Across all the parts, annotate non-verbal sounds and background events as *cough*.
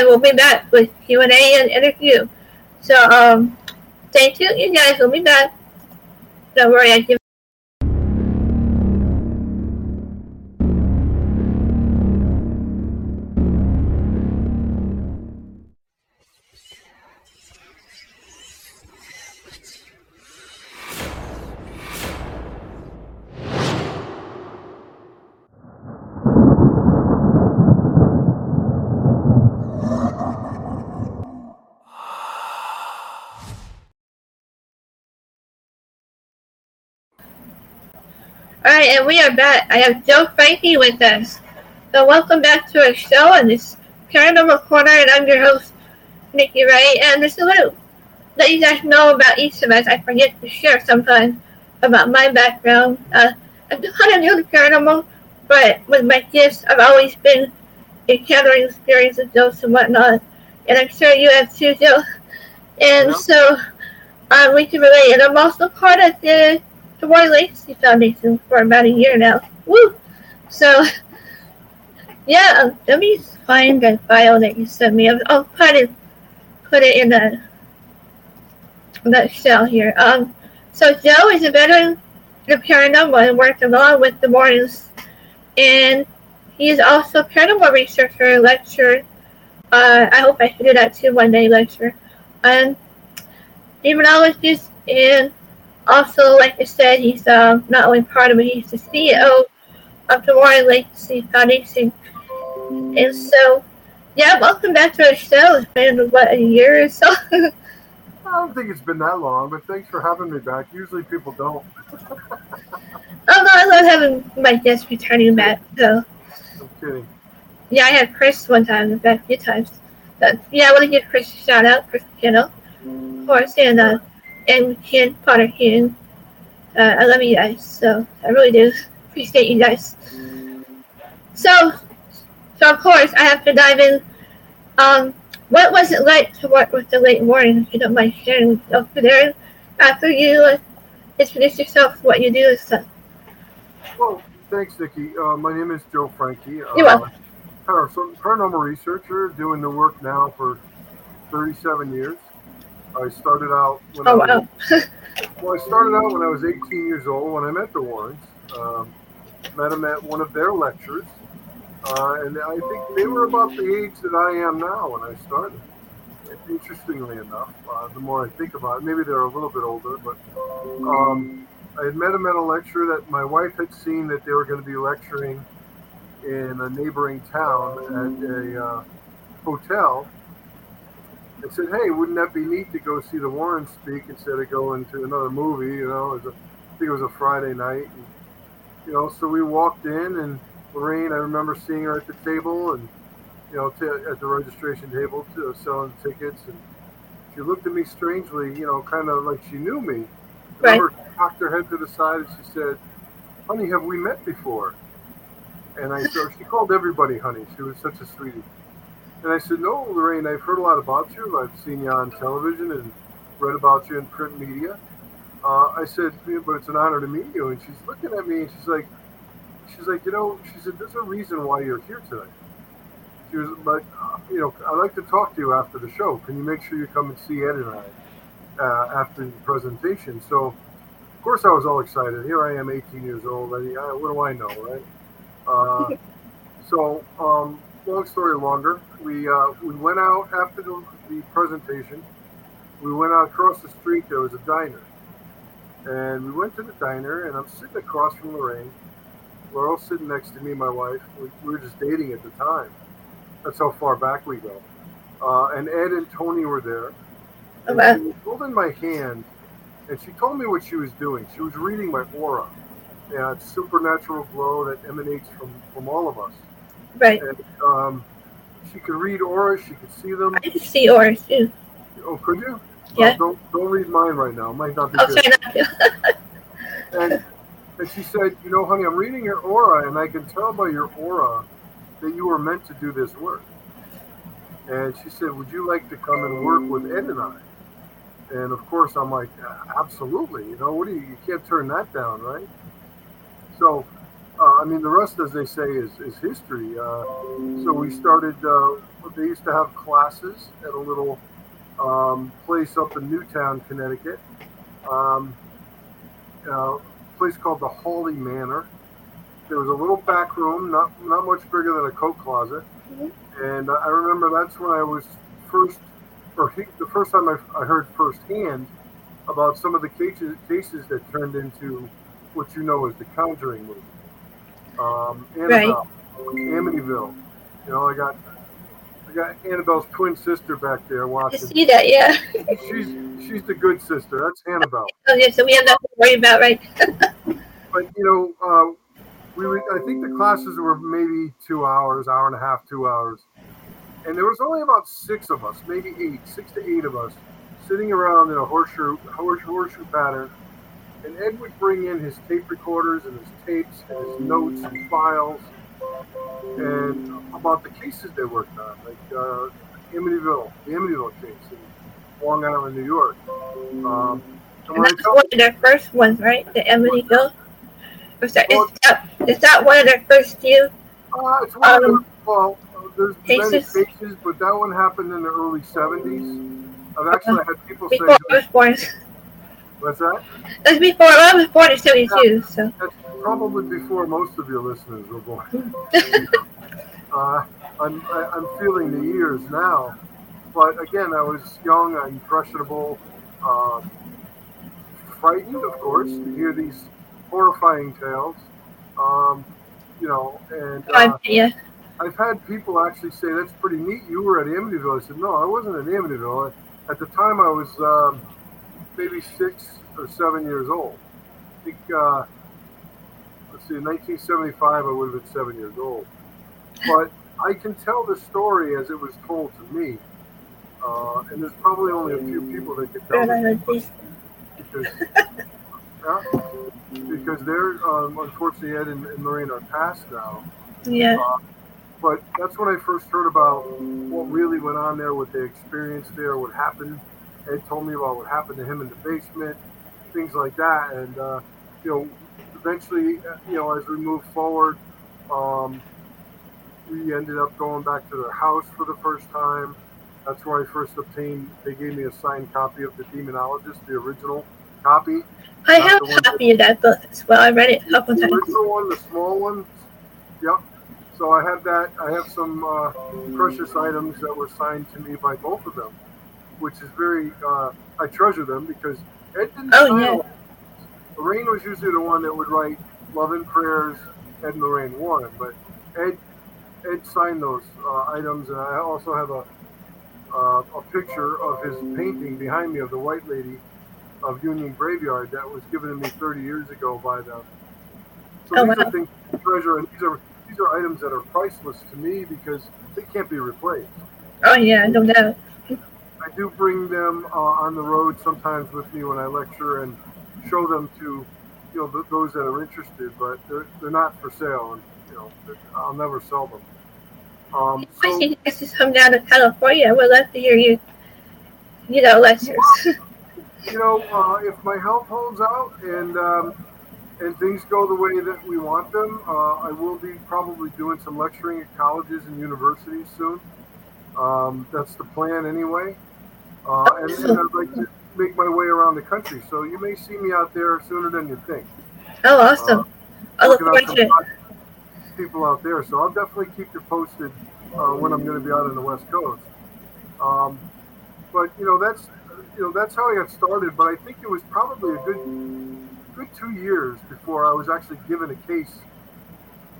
and we'll be back with Q and A and interview. So um, stay tuned, you guys. We'll be back. Don't worry, I give. All right, and we are back. I have Joe Franke with us. So welcome back to our show on this Paranormal Corner, and I'm your host, Nikki Rae. And just a little let you guys know about each of us. I forget to share sometimes about my background. Uh, I'm kind of new to paranormal, but with my gifts, I've always been encountering experiences, ghosts, and whatnot. And I'm sure you have too, Joe. And so um, we can relate. And I'm also part of the the Roy Lacy Foundation for about a year now. Woo! So, *laughs* yeah, um, let me find the file that you sent me. I'll, put it, put it in the that shell here. Um, so Joe is a veteran of paranormal and worked along with the Warrens, and he is also a paranormal researcher, lecturer. Uh, I hope I can do that too one day, lecturer. and demonologist and also, like I said, he's um, not only part of it, he's the CEO of the Warren Legacy Foundation. And so, yeah, welcome back to our show. It's been, what, a year or so? *laughs* I don't think it's been that long, but thanks for having me back. Usually people don't. oh, no, I love having my guests returning back. So, I'm kidding. yeah, I had Chris one time, in fact, a few times. But, yeah, I want to give Chris a shout out, Chris Kennel, of course, and, uh, and Ken Potter Ken. Uh, I love you guys, so I really do appreciate you guys. So, so of course, I have to dive in. Um, what was it like to work with the late Warren? If you don't mind sharing over there, after you uh, introduce yourself, what you do and stuff. Well, thanks, Nikki. Uh, my name is Joe Franke. Uh, You're welcome. so- paranormal researcher, doing the work now for 37 years. I started out when Oh I was, wow! *laughs* well, I started out when I was 18 years old when I met the Warrens. Um, met them at one of their lectures, uh, and I think they were about the age that I am now when I started. Interestingly enough, uh, the more I think about it, maybe they're a little bit older, but um, I had met them at a lecture that my wife had seen that they were going to be lecturing in a neighboring town at a uh, hotel. I said, "Hey, wouldn't that be neat to go see the Warrens speak instead of going to another movie?" You know, it was a, I think it was a Friday night. And, you know, so we walked in, and Lorraine, I remember seeing her at the table, and you know, t- at the registration table, to, uh, selling tickets, and she looked at me strangely, you know, kind of like she knew me. I Right. remember cocked her head to the side, and she said, "Honey, have we met before?" And I so she called everybody honey. She was such a sweetie. And I said, No, Lorraine, I've heard a lot about you. I've seen you on television and read about you in print media. Uh, I said, "Yeah, but it's an honor to meet you. And she's looking at me and she's like, she's like, you know, she said, there's a reason why you're here today. She was like, uh, you know, I'd like to talk to you after the show. Can you make sure you come and see Ed and I uh, after the presentation? So, of course, I was all excited. Here I am, 18 years old. I, I, what do I know, right? Uh, *laughs* so, um, long story longer, we uh, we went out after the, the presentation. We went out across the street. There was a diner, and we went to the diner. And I'm sitting across from Lorraine. Laurel sitting next to me, my wife. We, we were just dating at the time. That's how far back we go. Uh, and Ed and Tony were there. And wow. she was holding my hand, and she told me what she was doing. She was reading my aura. Yeah, it's supernatural glow that emanates from from all of us. Right. And um, she could read auras. She could see them. I can see yours too. Oh, could you? Yeah. Well, don't don't read mine right now. It might not be I'll good. try not. *laughs* And and she said, you know, honey, I'm reading your aura, and I can tell by your aura that you were meant to do this work. And she said, would you like to come and work with Ed and I? And of course, I'm like, absolutely. You know, what do you? You can't turn that down, right? So uh, I mean, the rest, as they say, is, is history. Uh, so we started, uh, they used to have classes at a little um, place up in Newtown, Connecticut. Um, uh, place called the Hawley Manor. There was a little back room, not not much bigger than a coat closet, and I remember that's when I was first, or he, the first time I, I heard firsthand about some of the cases cases that turned into what you know as the Conjuring movie. Um, Annabelle, right. Amityville. You know, I got I got Annabelle's twin sister back there watching. I see that, yeah. she's she's the good sister. That's Annabelle. *laughs* Oh yeah, so we have nothing to worry about, right? *laughs* but you know, uh, we were, I think the classes were maybe two hours, hour and a half, two hours, and there was only about six of us, maybe eight, six to eight of us, sitting around in a horseshoe horseshoe, horseshoe pattern. And Ed would bring in his tape recorders and his tapes and his notes and files and about the cases they worked on, like uh, Amityville, the Amityville case in Long Island, New York. Um, and that's one of their first ones, right? The Amityville. Is that, well, is, that, is that one of their first few? Uh, it's one um, of the, well, there's cases? many cases, but that one happened in the early 70s. I've actually had people Before say. I was born. What's that? That's before I was born in 72, yeah, so. That's probably before most of your listeners were born. *laughs* uh, I'm, I, am feeling the years now. But again, I was young, impressionable, uh, frightened, of course, to hear these horrifying tales. Um, you know, and uh, yeah. I've had people actually say, "That's pretty neat. You were at Amityville." I said, "No, I wasn't at Amityville. At the time, I was um, maybe six or seven years old. I think, uh, let's see, in 1975, I would have been seven years old. But I can tell the story as it was told to me. Uh, and there's probably only a few people that can tell me. Because, yeah, because they're, um, unfortunately, Ed and, and Lorraine are passed now. Yeah. Uh, but that's when I first heard about what really went on there, what they experienced there, what happened. Ed told me about what happened to him in the basement, things like that. And, uh, you know, eventually, you know, as we moved forward, um, we ended up going back to their house for the first time. That's where I first obtained, they gave me a signed copy of The Demonologist, the original copy. I have a copy of that book as well. I read it a couple times. The original one, the small one. Yep. So I have that. I have some uh, precious items that were signed to me by both of them, which is very. Uh, I treasure them because Ed didn't. Oh yeah. Lorraine was usually the one that would write love and prayers. Ed and Lorraine won, but Ed Ed signed those uh, items, and I also have a uh, a picture of his painting behind me of the White Lady of Union Graveyard that was given to me 30 years ago by them. So oh, these wow. are things treasure, and these are these are items that are priceless to me because they can't be replaced. Oh yeah, no doubt. I do bring them uh, on the road sometimes with me when I lecture and show them to you know th- those that are interested, but they're they're not for sale, and you know I'll never sell them. Um, so, I guys just come down to California. I would love to hear you, you know, lectures. you know, uh, if my health holds out and um, and things go the way that we want them, uh, I will be probably doing some lecturing at colleges and universities soon. Um, that's the plan anyway. Uh, and, and, I'd like to make my way around the country. So you may see me out there sooner than you think. Oh, awesome. Uh, I look forward to it. People out there. So I'll definitely keep you posted uh, when I'm going to be out on the West Coast. Um, but, you know, that's you know that's how I got started. But I think it was probably a good good two years before I was actually given a case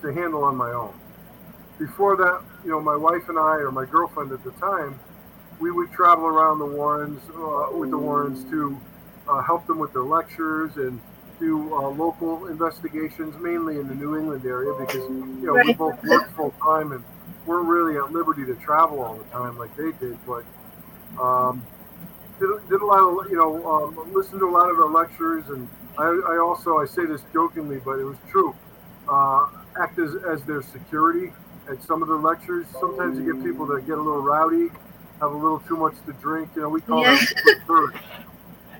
to handle on my own. Before that, you know, my wife and I, or my girlfriend at the time, we would travel around the Warrens uh, with the Warrens to uh, help them with their lectures and do uh, local investigations, mainly in the New England area, because you know right. we both work full time and we're really at liberty to travel all the time like they did. But um, did, did a lot of you know um, listen to a lot of their lectures and I, I, also I say this jokingly, but it was true. Uh, act as, as their security at some of the lectures. Sometimes you get people that get a little rowdy, have a little too much to drink. You know, we call yeah. them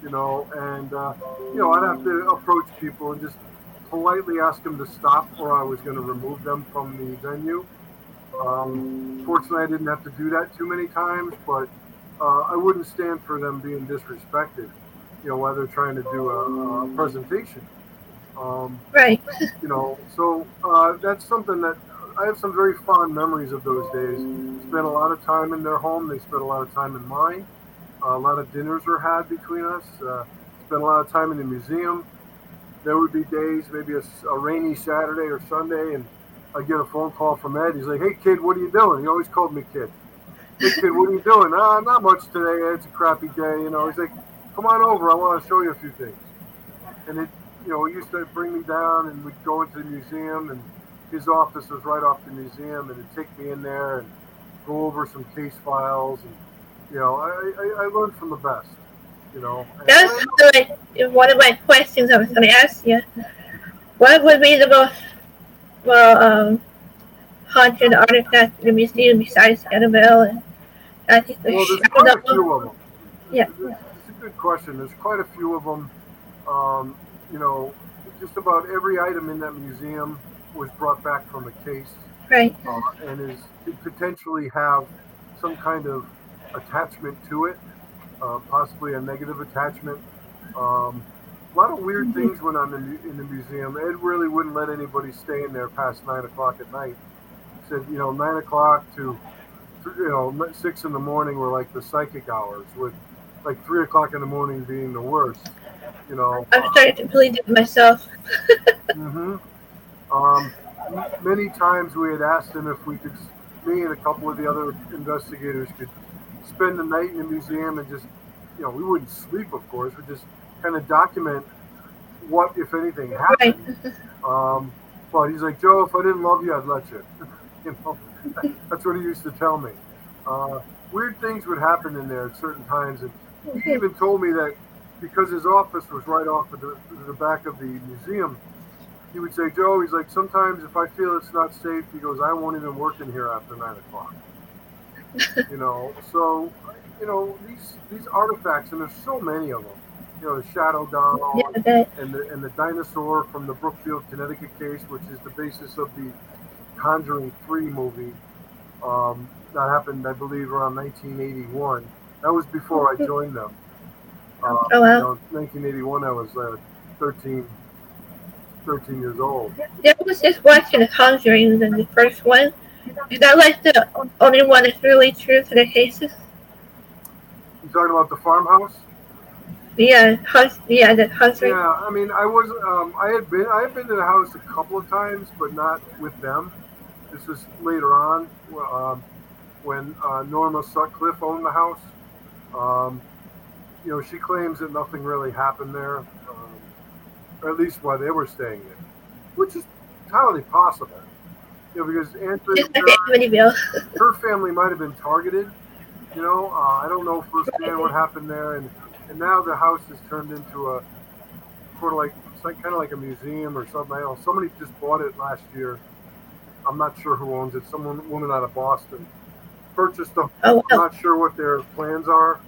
You know, and uh, you know, I'd have to approach people and just politely ask them to stop, or I was going to remove them from the venue. Um, fortunately, I didn't have to do that too many times, but uh, I wouldn't stand for them being disrespected. You know, while they're trying to do a, a presentation. Um, Right. you know, so uh, that's something that I have some very fond memories of those days. Spent a lot of time in their home. They spent a lot of time in mine. Uh, a lot of dinners were had between us. Uh, spent a lot of time in the museum. There would be days, maybe a rainy Saturday or Sunday, and I'd get a phone call from Ed. He's like, "Hey, kid, what are you doing?" He always called me kid. Hey, kid, what are you doing? Ah, not much today. It's a crappy day. You know, he's like, "Come on over. I want to show you a few things." And it, you know, he used to bring me down, and we'd go into the museum, and his office was right off the museum, and he'd take me in there and go over some case files, and you know, I, I, I learned from the best. You know, That's I- one of my questions I was going to ask you. What would be the most well um, haunted artifact in the museum besides Annabelle? And I think the Well, there's quite a few of them. Yeah. It's a good question. There's quite a few of them. Um, you know, just about every item in that museum was brought back from a case Right. uh, and is could potentially have some kind of attachment to it, uh, possibly a negative attachment. Um, a lot of weird things went on in the, in the museum. Ed really wouldn't let anybody stay in there past nine o'clock at night. Said, you know, nine o'clock to, you know, six in the morning were like the psychic hours, with like three o'clock in the morning being the worst. You know, I'm starting to believe it myself. *laughs* hmm Um, many times we had asked him if we could, me and a couple of the other investigators could spend the night in the museum and just, you know, we wouldn't sleep, of course, we just kind of document what, if anything, Right. happened. *laughs* Um, but he's like, Joe, if I didn't love you, I'd let you. *laughs* you know, that's what he used to tell me. Uh, weird things would happen in there at certain times, and he *laughs* even told me that because his office was right off of the, the back of the museum, he would say, Joe, he's like, sometimes if I feel it's not safe, he goes, I won't even work in here after nine o'clock. you know, so, you know, these these artifacts, and there's so many of them. You know, the Shadow Doll Yeah, and the and the dinosaur from the Brookfield, Connecticut case, which is the basis of the Conjuring Three movie. Um, that happened, I believe, around 1981. That was before I *laughs* joined them. Uh, Oh, wow. you know, 1981, I was uh, 13, 13 years old. I was just watching The Conjuring, the, the first one. Is that like the only one that's really true to the cases? You talking about the farmhouse? Yeah, yeah, the Conjuring. Yeah, I mean, I was, um, I had been, I had been to the house a couple of times, but not with them. This was later on, um, when uh, Norma Sutcliffe owned the house. Um, you know, she claims that nothing really happened there, at least while they were staying there, which is entirely possible. You know, because Anthony, the *laughs* Amityville. her family might have been targeted. You know, uh, I don't know firsthand what happened there, and and now the house has turned into a sort of like like kind of like a museum or something. I know. Somebody just bought it last year. I'm not sure who owns it. Someone woman out of Boston purchased them. Oh, I'm not sure what their plans are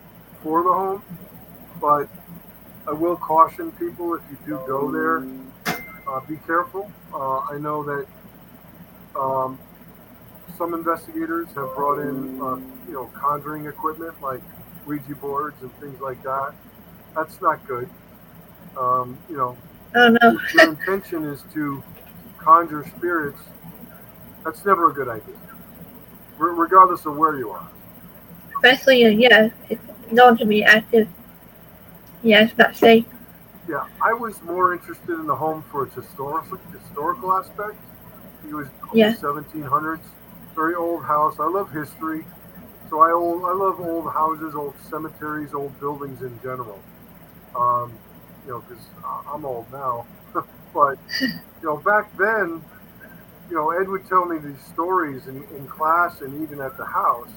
for the home, but I will caution people if you do go there, uh, be careful. Uh, I know that um, some investigators have brought in, uh, you know, conjuring equipment like Ouija boards and things like that. That's not good. Um, you know, Oh, no. your intention is to conjure spirits. That's never a good idea, regardless of where you are. Especially, uh, yeah, it's known to be active. Yeah, that's safe. Yeah, I was more interested in the home for its historical historical aspect. It was Yeah. 1700s, very old house. I love history, so I old, I love old houses, old cemeteries, old buildings in general. Um, you know, because I'm old now, *laughs* but you know, back then, you know, Ed would tell me these stories in, in class and even at the house.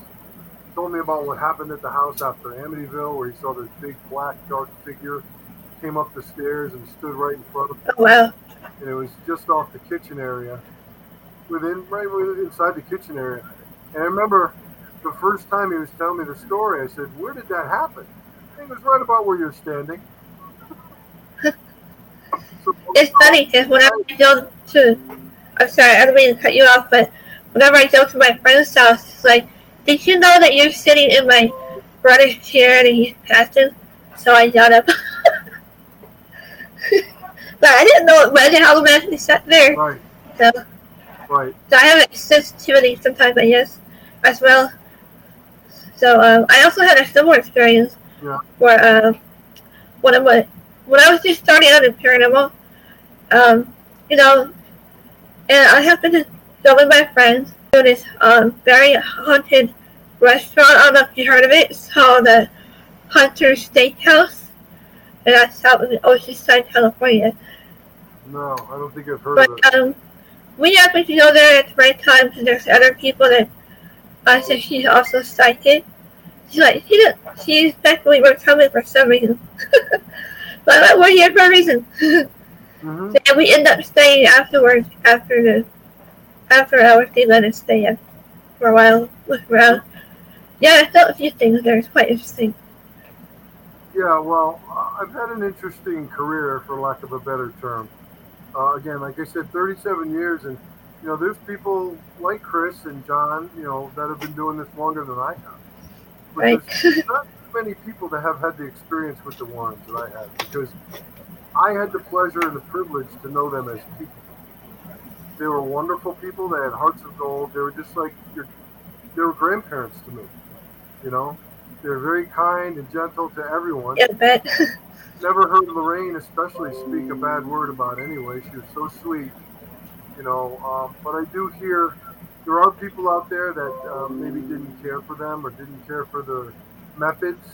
Told me about what happened at the house after Amityville, where he saw this big black dark figure came up the stairs and stood right in front of him, Oh, wow. and it was just off the kitchen area, within right within- inside the kitchen area. And I remember the first time he was telling me the story, I said, "Where did that happen?" And he was right about where you're standing. so *laughs* it's funny because whenever I go to, I'm sorry, I don't mean to cut you off, but whenever I go to my friend's house, it's like, did you know that you're sitting in my brother's chair and he's passing? So I got up. *laughs* but I didn't know imagine how long I sat there. Right. So, Right. so I have a sensitivity sometimes, I guess, as well. So um, I also had a similar experience Yeah. where uh, when I was when I was just starting out in paranormal, um, you know, and I happened to go with my friends this um, very haunted restaurant. I don't know if you heard of it. It's called the Hunter Steakhouse, and that's out in Oceanside, California. No, I don't think I've heard of it. Um, we happen to go there at the right time because there's other people that I said she's also psychic. She's like she didn't. She expected we were coming for some reason, *laughs* but we're here for a reason. *laughs* hmm and we end up staying afterwards after the after hours they let us stay in for a while, look around. Yeah, I felt a few things there. It's quite interesting. Yeah, well, uh, I've had an interesting career, for lack of a better term. Uh, again, like I said, 37 years, and you know, there's people like Chris and John, you know, that have been doing this longer than I have. But Right. there's not many people that have had the experience with the Warrens that I have, because I had the pleasure and the privilege to know them as people. They were wonderful people. They had hearts of gold. They were just like your, they were grandparents to me. You know, they were very kind and gentle to everyone Yeah, but *laughs* never heard Lorraine especially speak a bad word about anyway. She was so sweet, you know. Um, but I do hear there are people out there that um, maybe didn't care for them or didn't care for the methods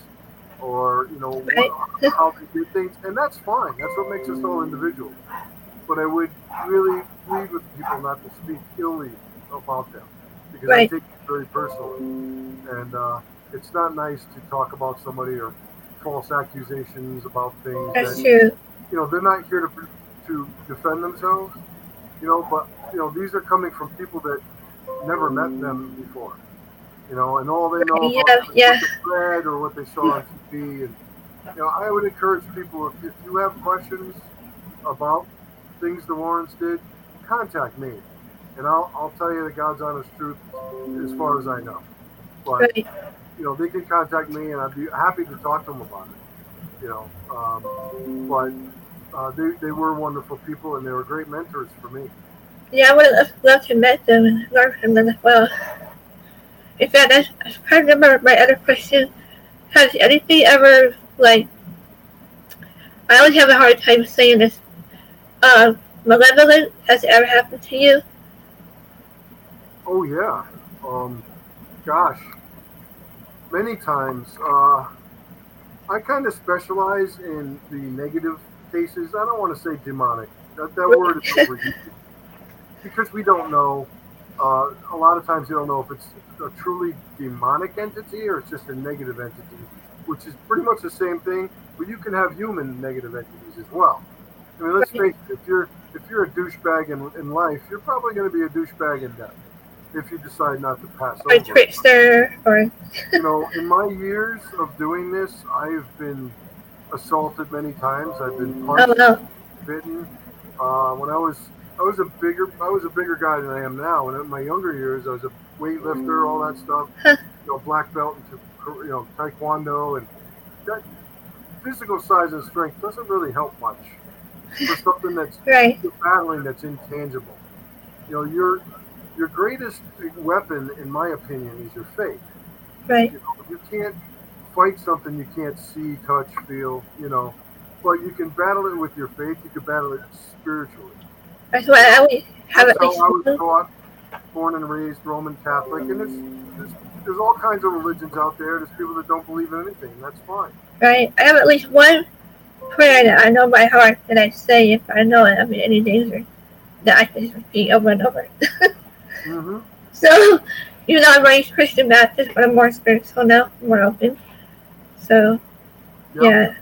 or you know Right. how they did things, and that's fine. That's what makes us all individual. But I would really plead with people not to speak illy about them because I Right. take it very personally, and uh, it's not nice to talk about somebody or false accusations about things that's that true. you know they're not here to to defend themselves you know but you know these are coming from people that never met them before you know and all they know Yeah, about yeah. what they read or what they saw on TV and you know I would encourage people if, if you have questions about things the Warrens did contact me and I'll, I'll tell you the God's honest truth as far as I know but Right. you know, they can contact me, and I'd be happy to talk to them about it. You know, um, but uh, they they were wonderful people, and they were great mentors for me. Yeah, I would have loved to meet them and learn from them as well. In fact, I, I can't remember my other question. Has anything ever, like, I always have a hard time saying this, uh, malevolent has ever happened to you? Oh yeah, um, gosh, many times. Uh, I kind of specialize in the negative cases. I don't want to say demonic. That that *laughs* word is overused because we don't know. Uh, a lot of times you don't know if it's a truly demonic entity or it's just a negative entity, which is pretty much the same thing. But you can have human negative entities as well. I mean, let's face it. If you're if you're a douchebag in, in life, you're probably going to be a douchebag in death if you decide not to pass Or a over. trickster? Or, You know, in my years of doing this, I've been assaulted many times. I've been oh punched, no. bitten. Uh, when I was I was a bigger I was a bigger guy than I am now. And in my younger years, I was a weightlifter, all that stuff. Huh. You know, black belt into you know taekwondo, and that physical size and strength doesn't really help much for something that's *laughs* Right. you're battling that's intangible. You know, your your greatest weapon, in my opinion, is your faith. Right. You know, you can't fight something you can't see, touch, feel. You know, but you can battle it with your faith. You can battle it spiritually. That's why I always have That's at least how I was taught. Born and raised Roman Catholic, and there's, there's there's all kinds of religions out there. There's people that don't believe in anything. That's fine. Right. I have at least one prayer that I know by heart that I say if I know it I'm in any danger. That I can repeat over and over. *laughs* hmm So, you know, I'm raised Christian Baptist, but I'm more spiritual now, more open. So, yeah.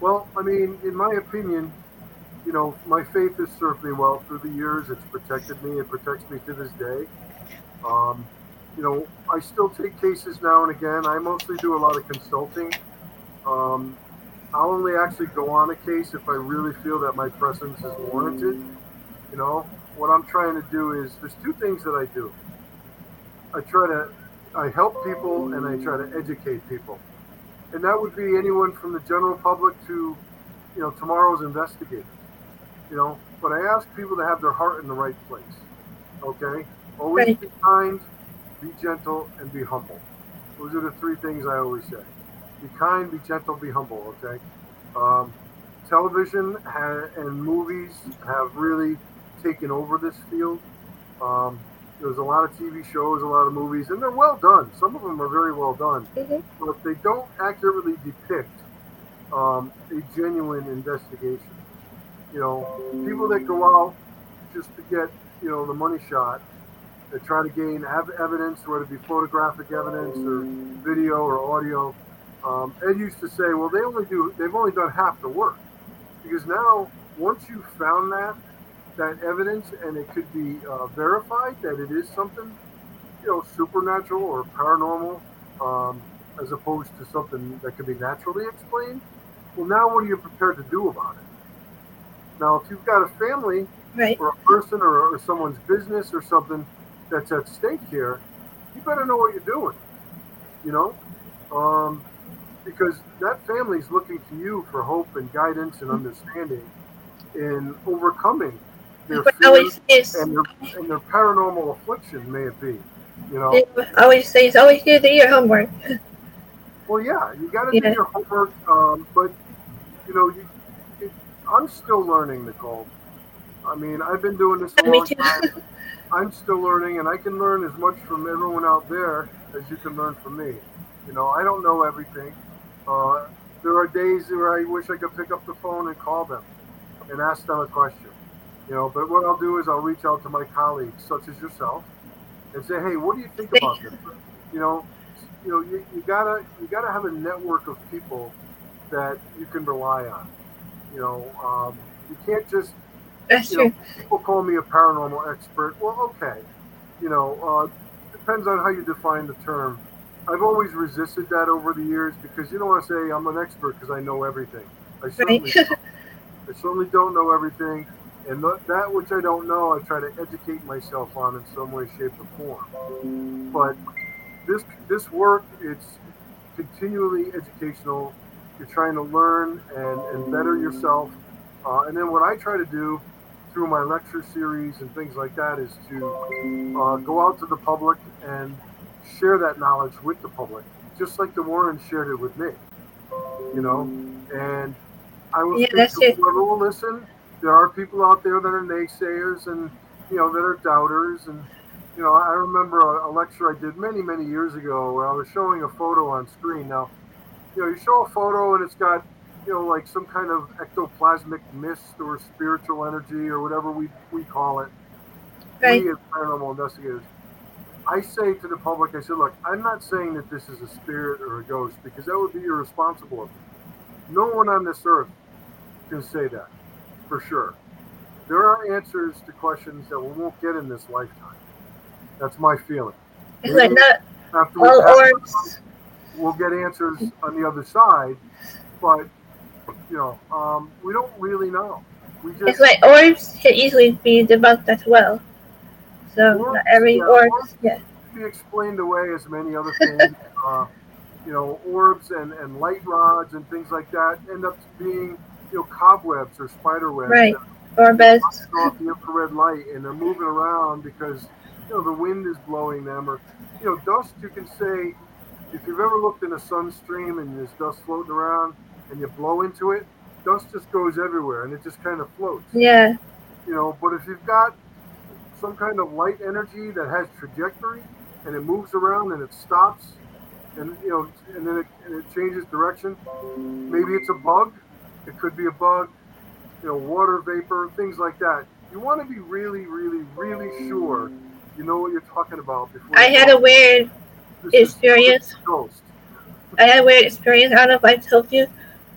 Well, I mean, in my opinion, you know, my faith has served me well through the years. It's protected me. It protects me to this day. Um, you know, I still take cases now and again. I mostly do a lot of consulting. Um, I'll only actually go on a case if I really feel that my presence is warranted. You know, what I'm trying to do is there's two things that I do. I try to I help people and I try to educate people. And that would be anyone from the general public to, you know, tomorrow's investigators. You know, but I ask people to have their heart in the right place. Okay? Always Right. be kind, be gentle, and be humble. Those are the three things I always say. Be kind, be gentle, be humble. Okay? Um, television ha- and movies have really taken over this field. Um, there's a lot of TV shows, a lot of movies, and they're well done. Some of them are very well done, Mhm. but they don't accurately depict um, a genuine investigation. You know, people that go out just to get, you know, the money shot, they try to gain ev- evidence, whether it be photographic evidence or video or audio. Um, Ed used to say, well, they only do, they've only done half the work, because now once you've found that, that evidence and it could be uh, verified that it is something, you know, supernatural or paranormal, um, as opposed to something that can be naturally explained. Well, now what are you prepared to do about it? Now, if you've got a family Right. or a person or, or someone's business or something that's at stake here, you better know what you're doing. You know, um, because that family's looking to you for hope and guidance and understanding in overcoming their But fears is and their, and their paranormal affliction, may it be. You know, I always say it's always do do your homework. well, yeah, you got to Yeah. do your homework, um, but you know, you, it, I'm still learning, Nicole. I mean, I've been doing this a long time. I'm still learning, and I can learn as much from everyone out there as you can learn from me. You know, I don't know everything. Uh, there are days where I wish I could pick up the phone and call them and ask them a question. You know, but what I'll do is I'll reach out to my colleagues, such as yourself, and say, "Hey, what do you think about this?" You know, you know, you, you gotta you gotta have a network of people that you can rely on. You know, um, you can't just That's you know, people call me a paranormal expert. Well, okay. You know, uh, depends on how you define the term. I've always resisted that over the years because you don't want to say I'm an expert because I know everything. I certainly, Right. don't. I certainly don't know everything, and th- that which I don't know, I try to educate myself on in some way, shape, or form. But this this work, it's continually educational. You're trying to learn and, and better yourself. Uh, and then what I try to do through my lecture series and things like that is to uh, go out to the public and share that knowledge with the public, just like the Warren shared it with me. You know, and I will Yeah, that's it. whoever will listen. There are people out there that are naysayers and you know that are doubters and you know I remember a, a lecture I did many many years ago where I was showing a photo on screen. Now, you know, you show a photo and it's got you know, like some kind of ectoplasmic mist or spiritual energy or whatever we, we call it. Right. We as paranormal investigators. I say to the public, I said, look, I'm not saying that this is a spirit or a ghost because that would be irresponsible of me. No one on this earth can say that for sure. There are answers to questions that we won't get in this lifetime. That's my feeling. It's like not After we all pass orbs. we'll get answers on the other side, but you know, um, we don't really know. We just It's like orbs can easily be debunked as well. So Orbs, every orb. orbs. Yeah. be explained away as many other things. *laughs* uh, you know, orbs and, and light rods and things like that end up being, you know, cobwebs or spider webs Right. that Or best. off the infrared light and they're moving around because, you know, the wind is blowing them. Or, you know, dust, you can say, if you've ever looked in a sun stream and there's dust floating around and you blow into it, dust just goes everywhere and it just kind of floats Yeah. you know but if you've got some kind of light energy that has trajectory and it moves around and it stops and you know and then it, and it changes direction maybe it's a bug it could be a bug you know water vapor things like that you want to be really really really sure you know what you're talking about before I had a weird "This experience. ghost I had a weird experience. I don't know if I told you,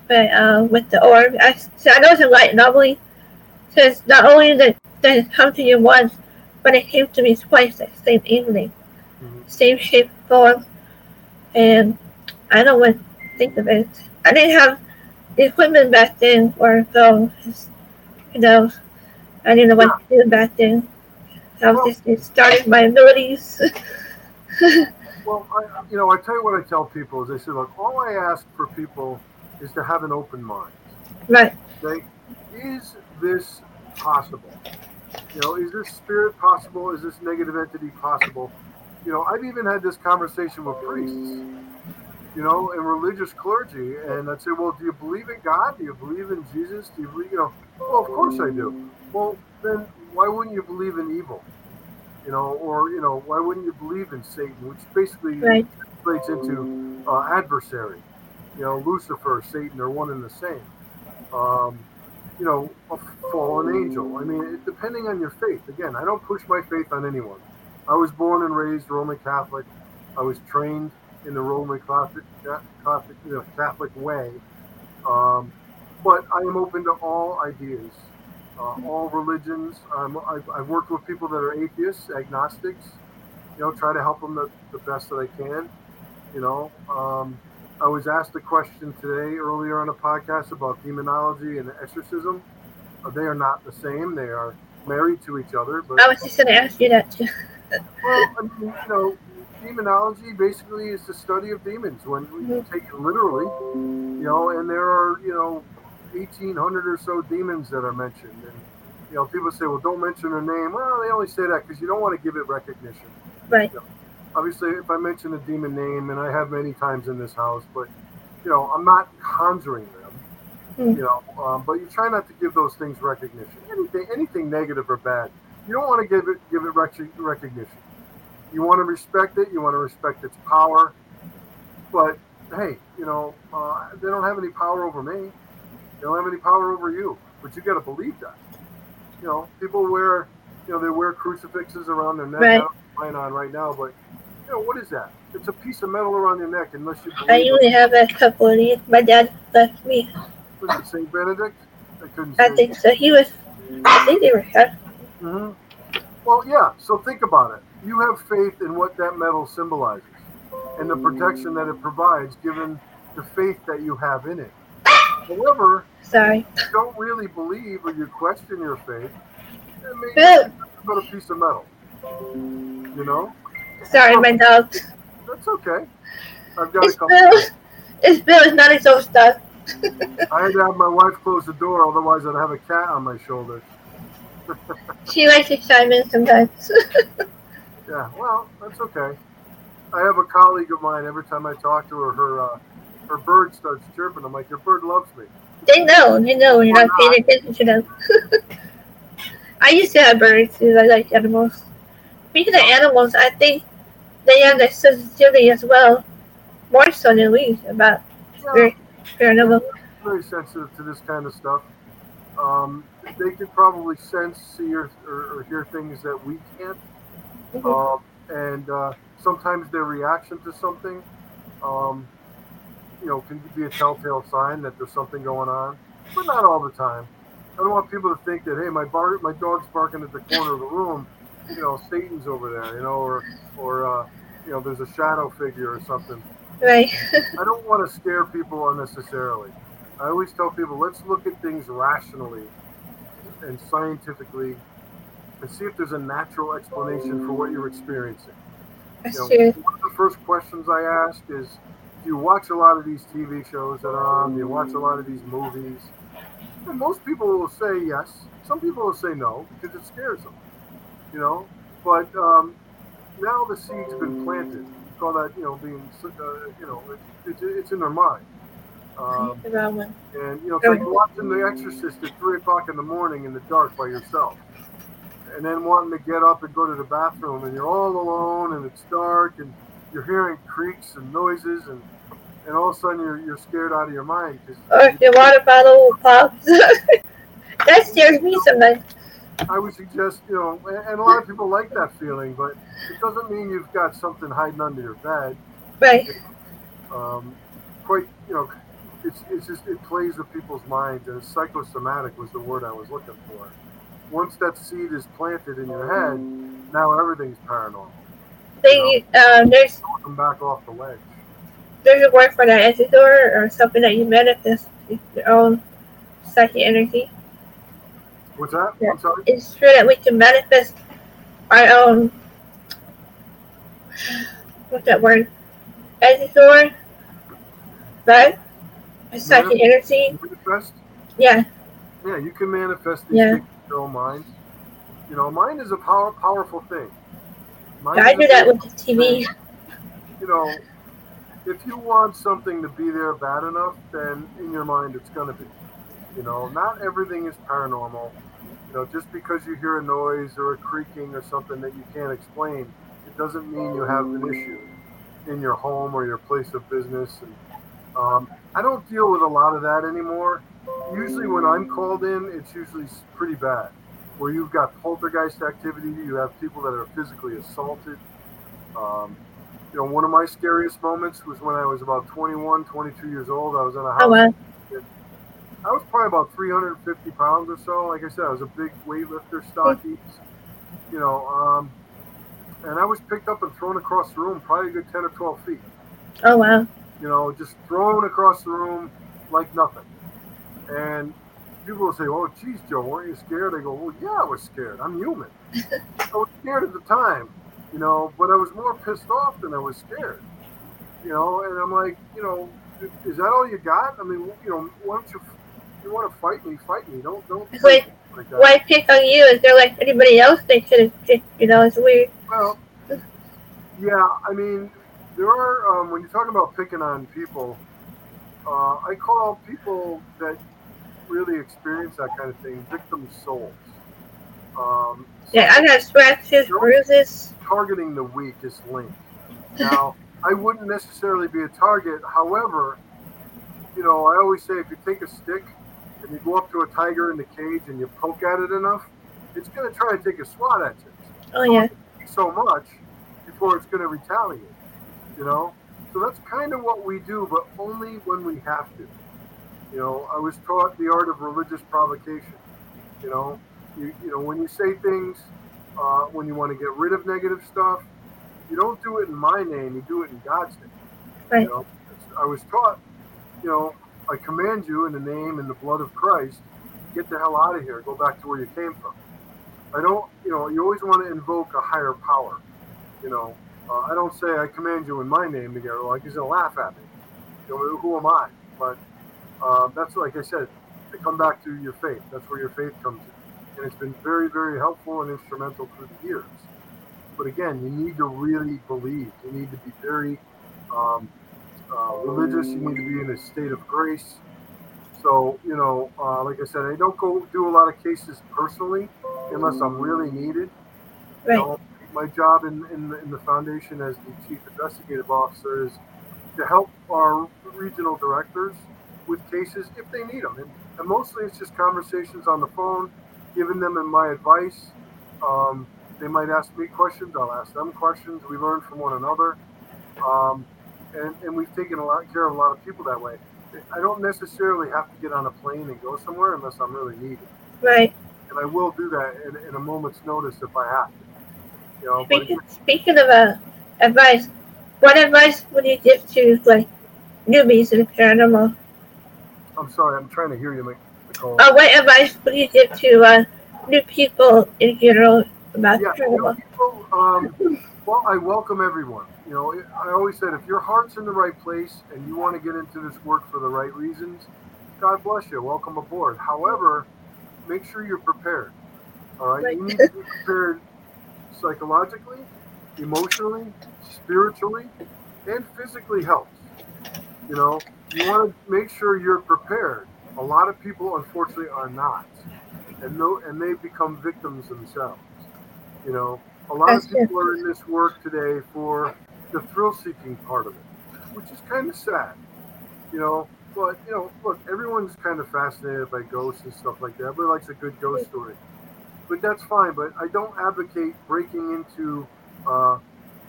but uh, with the orb, I, so I know it's a light anomaly. Because not only did it come to you once, but it came to me twice that same evening. Mhm. Same shape, form, and I don't want to think of it. I didn't have the equipment back then for film. You know, I didn't know what to do back then. I was just it started my abilities. *laughs* Well, I, you know, I tell you what I tell people is I say, look, all I ask for people is to have an open mind. right. Is this possible? You know, is this spirit possible? Is this negative entity possible? You know, I've even had this conversation with priests, you know, and religious clergy, and I'd say, well, do you believe in God? Do you believe in Jesus? Do you believe, you know, well, of course I do. Well, then why wouldn't you believe in evil? You know, or, you know, why wouldn't you believe in Satan, which basically Right. translates into uh, adversary. You know, Lucifer, Satan—they're one and the same. Um, you know, a fallen angel. I mean, depending on your faith. Again, I don't push my faith on anyone. I was born and raised Roman Catholic. I was trained in the Roman Catholic, Catholic, you know, Catholic way. Um, but I am open to all ideas, uh, all religions. Um, I've, I've worked with people that are atheists, agnostics. You know, try to help them the, the best that I can. You know, um, I was asked a question today earlier on a podcast about demonology and exorcism. Uh, they are not the same. They are married to each other, but I was just gonna ask you that too. well, I mean, you know, demonology basically is the study of demons when we take it literally, you know, and there are, you know, 1,800 or so demons that are mentioned. And, you know, people say, well, don't mention their name. Well, they only say that because you don't want to give it recognition. Right. Obviously, if I mention a demon name, and I have many times in this house, but, you know, I'm not conjuring them. Hmm. You know, um, but you try not to give those things recognition. Anything, anything negative or bad, you don't want to give it give it rec- recognition. You want to respect it. You want to respect its power. But hey, you know, uh, they don't have any power over me. They don't have any power over you. But you got to believe that. You know, people wear, you know, they wear crucifixes around their neck. Right. I don't have on right now, but what is that? It's a piece of metal around your neck, unless you I believe usually have a couple of these. My dad left me. Was it Saint Benedict? I couldn't. I think so. He was. I think they were. hmm Well, yeah. So think about it. You have faith in what that metal symbolizes and the protection that it provides, given the faith that you have in it. However, Sorry. you don't really believe or you question your faith, then maybe Bill. but a piece of metal. You know, Sorry, my dog. that's okay. I've got a It's couple. Bill. It's Bill. It's not his own stuff. *laughs* I had to have my wife close the door, otherwise I'd have a cat on my shoulder. *laughs* She likes to chime in sometimes. *laughs* Yeah, well, that's okay. I have a colleague of mine. Every time I talk to her, her uh, her bird starts chirping. I'm like, your bird loves me. they know. They know you're not paying attention to them. I used to have birds too. I like animals. Speaking of animals, I think they have that sensitivity as well, more so than we about paranormal. very sensitive to this kind of stuff. Um, they can probably sense, see, or, or, or hear things that we can't. Mhm. Um, and uh, sometimes their reaction to something, um, you know, can be a telltale sign that there's something going on, but not all the time. I don't want people to think that hey, my bar, my dog's barking at the corner of the room, you know, Satan's over there, you know, or or uh, you know, there's a shadow figure or something. Right. *laughs* I don't want to scare people unnecessarily. I always tell people let's look at things rationally and scientifically and see if there's a natural explanation for what you're experiencing. That's You know, true. one of the first questions I ask is Do you watch a lot of these TV shows that are on? Do you watch a lot of these movies? And most people will say yes. Some people will say no because it scares them, you know. But um, now the seeds have been planted. Call that, you know, being, uh, you know, it, it's it's in their mind. Um, and you know, it's like watching The Exorcist at three o'clock in the morning in the dark by yourself, and then wanting to get up and go to the bathroom, and you're all alone, and it's dark, and you're hearing creaks and noises, and and all of a sudden you're you're scared out of your mind because Or your water bottle pops. *laughs* that scares me sometimes. I would suggest, you know, and, a lot of people like that feeling, but it doesn't mean you've got something hiding under your bed. Right. um, quite, you know, it's, it's just, it plays with people's minds, and psychosomatic was the word I was looking for. Once that seed is planted in your head, now everything's paranormal. They, um, there's Come back off the ledge. there's a word for that. Is it or, or something that you manifest your own psychic energy. What's that? Yeah. I'm sorry. It's true that we can manifest our own. What's that word? Ethor, right? Psychic energy. Manifest. Yeah, Yeah, you can manifest these Yeah. things in your own mind. You know, mind is a power, powerful thing. Mind I do that with the TV. thing. You know, if you want something to be there bad enough, then in your mind it's going to be. You know, not everything is paranormal. You know, just because you hear a noise or a creaking or something that you can't explain, it doesn't mean you have an issue in your home or your place of business. And um, I don't deal with a lot of that anymore. Usually, when I'm called in, it's usually pretty bad, where you've got poltergeist activity, you have people that are physically assaulted. Um, you know, one of my scariest moments was when I was about 21, 22 years old. I was in a house. Oh wow. I was probably about 350 pounds or so. Like I said, I was a big weightlifter, stocky, you know, um, and I was picked up and thrown across the room, probably a good 10 or 12 feet. Oh wow. You know, just thrown across the room like nothing. And people will say, "Oh, geez, Joe, weren't you scared?" I go, "Well, yeah, I was scared. I'm human. *laughs* I was scared at the time, you know, but I was more pissed off than I was scared. You know, and I'm like, you know, is that all you got? I mean, you know, why don't you? You want to fight me? Fight me. Don't don't like. Why pick on you? Is there like anybody else they should have picked? You know, it's weird. Well, yeah, I mean, there are, um, when you're talking about picking on people, uh, I call people that really experience that kind of thing victim souls. Um, Yeah, I've got scratches, bruises. targeting the weakest link. *laughs* Now, I wouldn't necessarily be a target. However, you know, I always say if you take a stick and you go up to a tiger in the cage and you poke at it enough, it's going to try and take a swat at you. Oh yeah. so much before it's going to retaliate. You know, so that's kind of what we do, but only when we have to. You know, I was taught the art of religious provocation. You know, you, you know when you say things, uh, when you want to get rid of negative stuff, you don't do it in my name. You do it in God's name. Right. You know, I was taught. You know, I command you in the name and the blood of Christ, get the hell out of here. Go back to where you came from. I don't, you know, you always want to invoke a higher power. You know, uh, I don't say I command you in my name to get like he's gonna laugh at me. You know, who am I? But uh, that's like I said, I come back to your faith. That's where your faith comes in, and it's been very, very helpful and instrumental through the years. But again, you need to really believe. You need to be very um, uh, religious. You need to be in a state of grace. So, you know, uh, like I said, I don't go do a lot of cases personally unless I'm really needed. You Right. know, my job in, in, the, in the foundation as the chief investigative officer is to help our regional directors with cases if they need them. And, and mostly it's just conversations on the phone, giving them my advice. Um, they might ask me questions, I'll ask them questions. We learn from one another. Um, and, and we've taken a lot care of a lot of people that way. I don't necessarily have to get on a plane and go somewhere unless I'm really needed. Right. And I will do that in, in a moment's notice if I have to. You know, Speaking, speaking of uh, advice, what advice would you give to like newbies in paranormal? I'm sorry, I'm trying to hear you, Nicole. Uh, what advice would you give to uh, new people in general about yeah, the you know, paranormal? people, um, well, I welcome everyone. You know, I always said if your heart's in the right place and you want to get into this work for the right reasons, God bless you. Welcome aboard. However, make sure you're prepared. All right, Right. you need to be prepared psychologically, emotionally, spiritually, and physically helps. You know, you want to make sure you're prepared. A lot of people, unfortunately, are not, and no, and they become victims themselves. You know, a lot of people are in this work today for the thrill-seeking part of it, which is kind of sad. You know, but you know, look, everyone's kind of fascinated by ghosts and stuff like that. Everybody likes a good ghost story, but that's fine. But I don't advocate breaking into uh,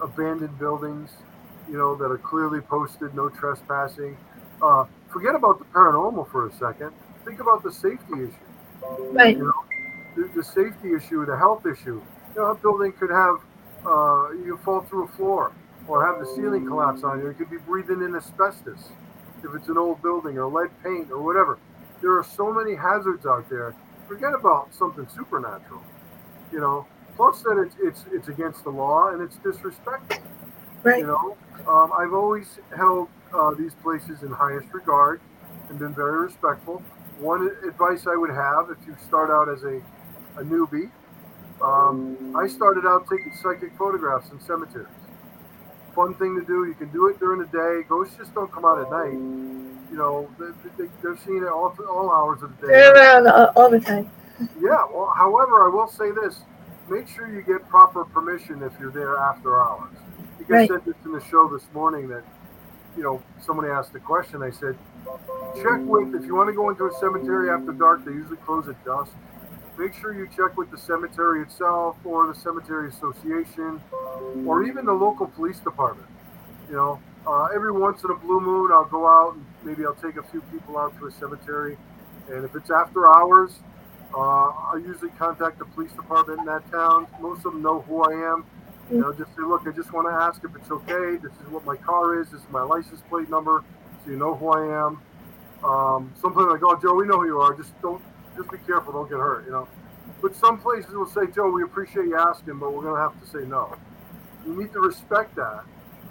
abandoned buildings, you know, that are clearly posted, no trespassing. Uh, forget about the paranormal for a second. Think about the safety issue. Right. You know, the, the safety issue, the health issue. You know, a building could have uh, you fall through a floor or have the ceiling collapse on you. You could be breathing in asbestos. if it's an old building or lead paint or whatever. There are so many hazards out there. Forget about something supernatural, you know. Plus, that it's it's it's against the law and it's disrespectful. Right. You know, um, I've always held uh, these places in highest regard and been very respectful. One advice I would have if you start out as a, a newbie, um, I started out taking psychic photographs in cemeteries. Fun thing to do. You can do it during the day. Ghosts just don't come out at night. You know, they, they, are seeing it all, all hours of the day. They're around all the time. Yeah. Well, however, I will say this: make sure you get proper permission if you're there after hours. You can right. said this in the show this morning that you know somebody asked a question. I said, check with if you want to go into a cemetery after dark. They usually close at dusk. Make sure you check with the cemetery itself or the cemetery association or even the local police department. You know, uh, every once in a blue moon, I'll go out and maybe I'll take a few people out to a cemetery. And if it's after hours, uh, I usually contact the police department in that town. Most of them know who I am. You know, just say, look, I just want to ask if it's okay. This is what my car is. This is my license plate number, so you know who I am. Um, sometimes like, oh, Joe, we know who you are. Just don't, just be careful. Don't get hurt. You know. But some places will say, Joe, we appreciate you asking, but we're going to have to say no. You need to respect that.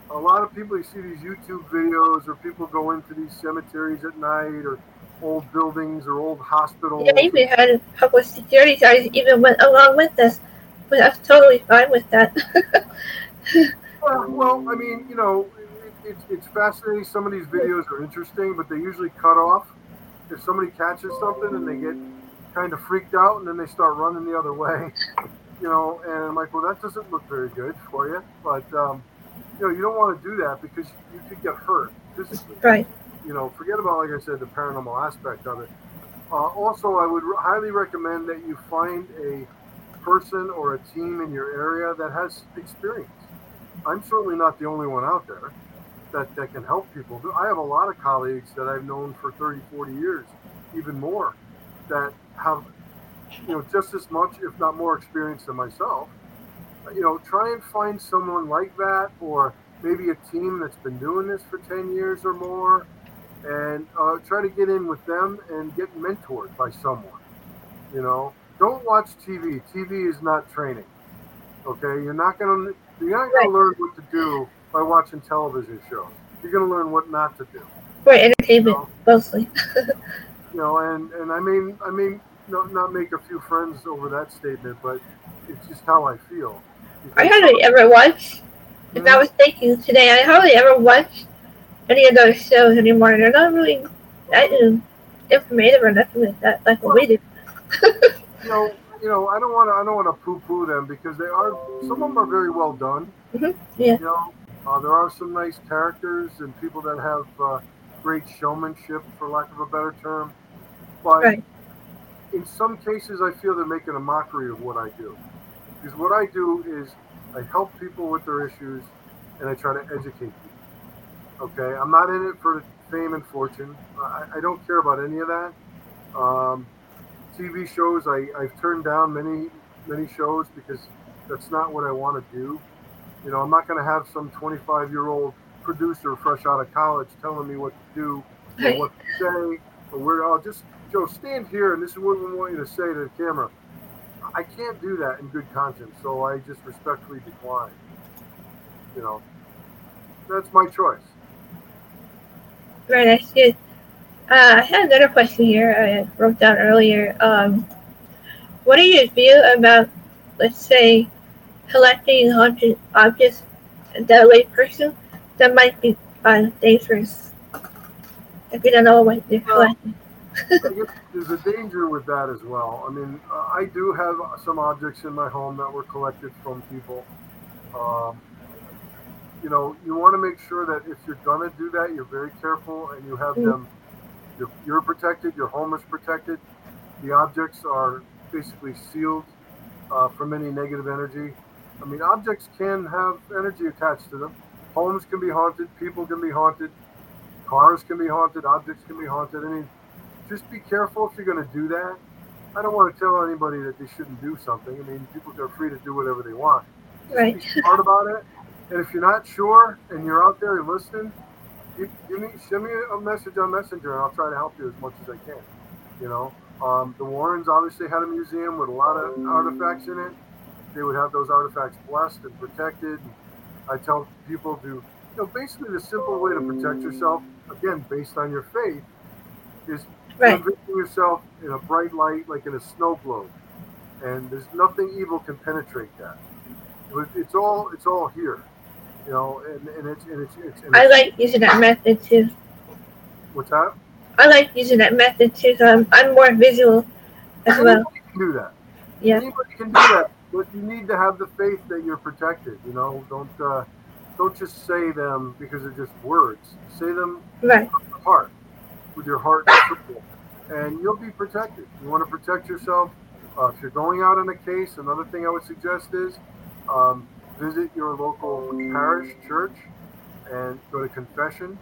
A lot of people, you see these YouTube videos, or people go into these cemeteries at night, or old buildings, or old hospitals. Yeah, even had a couple of security guards even went along with us, but I was totally fine with that. *laughs* well, well, I mean, you know, it's, it's fascinating. Some of these videos are interesting, but they usually cut off. If somebody catches something and they get kind of freaked out and then they start running the other way, *laughs* you know, and I'm like, well, that doesn't look very good for you. But, um, you know, you don't want to do that because you could get hurt physically. Right. You know, forget about, like I said, the paranormal aspect of it. Uh, also, I would highly recommend that you find a person or a team in your area that has experience. I'm certainly not the only one out there that, that can help people. I have a lot of colleagues that I've known for 30, 40 years, even more, that have, you know, just as much, if not more experience than myself. You know, try and find someone like that or maybe a team that's been doing this for 10 years or more and uh, try to get in with them and get mentored by someone. You know, don't watch TV. TV is not training. Okay, you're not gonna you're not gonna right. learn what to do by watching television shows. You're going to learn what not to do. For entertainment, you know? mostly. *laughs* you know, and and I mean, I mean, not not make a few friends over that statement, but it's just how I feel. I hardly ever watch. If I was thinking today, I hardly ever watch any of those shows anymore. They're not really that informative or nothing like that, like what well, we do. you know, you know, I don't want to, I don't want to poo-poo them because they are, some of them are very well done. Mm-hmm. Yeah. You know, uh, there are some nice characters and people that have uh, great showmanship, for lack of a better term. But right. in some cases, I feel they're making a mockery of what I do. Because what I do is I help people with their issues and I try to educate people. Okay, I'm not in it for fame and fortune. I, I don't care about any of that. Um, TV shows, I, I've turned down many, many shows because that's not what I want to do. You know, I'm not going to have some 25 year old producer fresh out of college telling me what to do or *laughs* what to say or where. I'll just Joe stand here and this is what we want you to say to the camera. I can't do that in good conscience, so I just respectfully decline. You know, that's my choice. Right, that's good. Uh, I had another question here I wrote down earlier. Um, what do you view about, let's say, collecting objects that way person that might be uh, dangerous if you don't know what they're collecting. *laughs* there's a danger with that as well. I mean, uh, I do have some objects in my home that were collected from people. Um, you know, you want to make sure that if you're going to do that, you're very careful and you have mm-hmm. them, you're, you're protected, your home is protected. The objects are basically sealed uh, from any negative energy. I mean, objects can have energy attached to them. Homes can be haunted, people can be haunted, cars can be haunted, objects can be haunted. I mean, just be careful if you're going to do that. I don't want to tell anybody that they shouldn't do something. I mean, people are free to do whatever they want. Just right. Be *laughs* smart about it. And if you're not sure and you're out there and listening, you, you need, send me a message on Messenger, and I'll try to help you as much as I can. You know, um, the Warrens obviously had a museum with a lot of artifacts in it. They would have those artifacts blessed and protected. I tell people to, you know, basically the simple way to protect yourself, again, based on your faith, is Right. envision yourself in a bright light, like in a snow globe, and there's nothing evil can penetrate that. It's all, it's all here, you know, and, and it's, and it's, it's, and I it's like using that method too. what's that? I like using that method too. So I'm, I'm more visual as well. Anybody can do that. Yeah. Anybody can do that, but you need to have the faith that you're protected. You know, don't uh, don't just say them because they're just words. Say them Right. from your heart, with your heart and you'll be protected. You want to protect yourself. Uh, if you're going out on a case, another thing I would suggest is um, visit your local parish church and go to confession.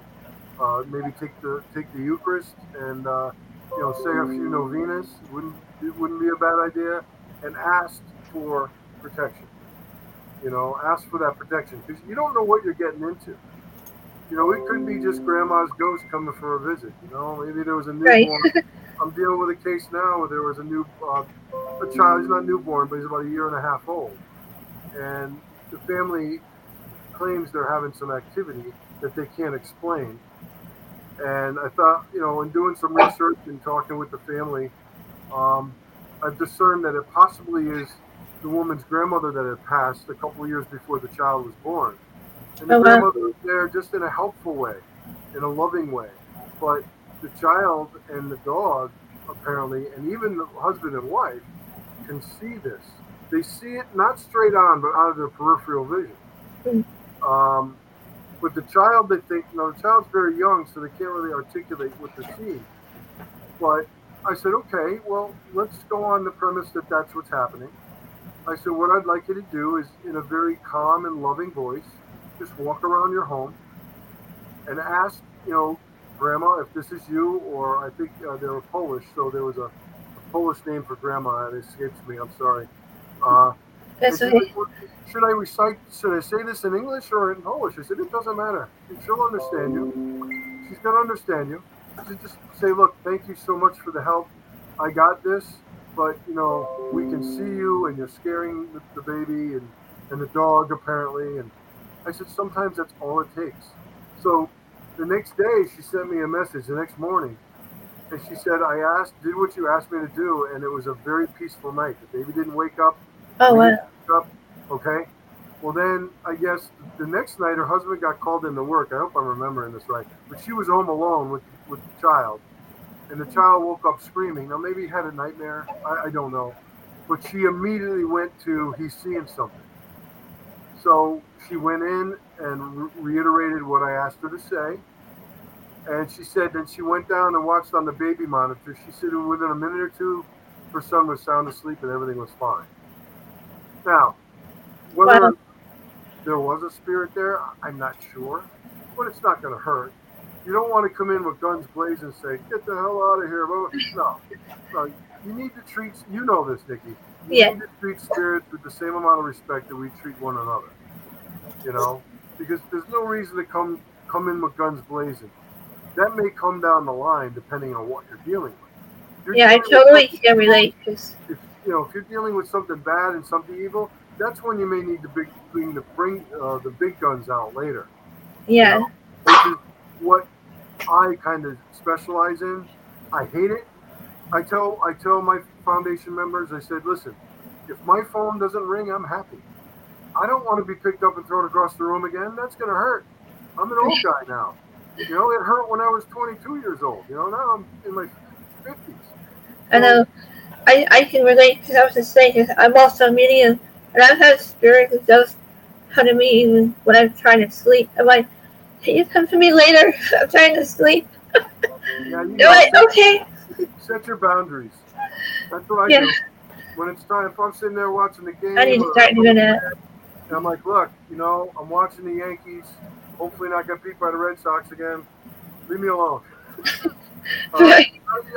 Uh, maybe take the take the Eucharist and uh, you know say a few novenas. Wouldn't it wouldn't be a bad idea. And ask for protection. You know, ask for that protection because you don't know what you're getting into. You know, it could be just grandma's ghost coming for a visit. You know, maybe there was a Right. newborn. *laughs* I'm dealing with a case now where there was a new uh, a child. He's not newborn, but he's about a year and a half old, and the family claims they're having some activity that they can't explain. And I thought, you know, in doing some research and talking with the family, um, I've discerned that it possibly is the woman's grandmother that had passed a couple of years before the child was born. And the Oh, grandmother was there just in a helpful way, in a loving way. But the child and the dog, apparently, and even the husband and wife, can see this. They see it not straight on, but out of their peripheral vision. Um, with the child, they think, you know, the child's very young, so they can't really articulate what they're seeing. But I said, okay, well, let's go on the premise that that's what's happening. I said, what I'd like you to do is, in a very calm and loving voice, just walk around your home and ask, you know, Grandma, if this is you, or I think uh, they were Polish, so there was a, a Polish name for Grandma. and It escapes me. I'm sorry. Uh, That's she's Should I recite? Should I say this in English or in Polish? I said it doesn't matter. She'll understand you. She's gonna understand you. She just say, look, thank you so much for the help. I got this, but you know we can see you, and you're scaring the, the baby and and the dog apparently. And I said sometimes that's all it takes. So the next day she sent me a message. The next morning. And she said, I asked, did what you asked me to do, and it was a very peaceful night. The baby didn't wake up Oh wow. up, okay. Well, then I guess the next night her husband got called into work. I hope I'm remembering this right. But she was home alone with with the child, and the child woke up screaming. Now maybe he had a nightmare. I, I don't know, but she immediately went to he's seeing something. So she went in and re- reiterated what I asked her to say. And she said, then she went down and watched on the baby monitor. She said within a minute or two, her son was sound asleep and everything was fine. Now, whether Wow. there was a spirit there, I'm not sure, but it's not going to hurt. You don't want to come in with guns blazing and say, "Get the hell out of here!" Well, No, no. You need to treat. You know this, Nikki. You Yeah. need to treat spirits with the same amount of respect that we treat one another. You know, because there's no reason to come come in with guns blazing. That may come down the line depending on what you're dealing with. You're Yeah, I dealing with totally can relate because if you know if you're dealing with something bad and something evil, that's when you may need to big, bring the bring uh, the big guns out later. yeah, You know, which is what I kind of specialize in. I hate it. I tell I tell my foundation members. I said, listen, if my phone doesn't ring, I'm happy. I don't want to be picked up and thrown across the room again. That's going to hurt. I'm an old *laughs* guy now. You know, it hurt when I was 22 years old. You know, now I'm in my 50s. I know. I I can relate because I was just saying I'm also a medium and I've had and ghosts come to me even when I'm trying to sleep. I'm like, can you come to me later? *laughs* I'm trying to sleep. Yeah, you know, like, okay. set your boundaries. That's what I Yeah. do. When it's time, if I'm sitting there watching the game, I need to start doing that. and I'm like, look, you know, I'm watching the Yankees. Hopefully, not get beat by the Red Sox again. Leave me alone. *laughs* Uh,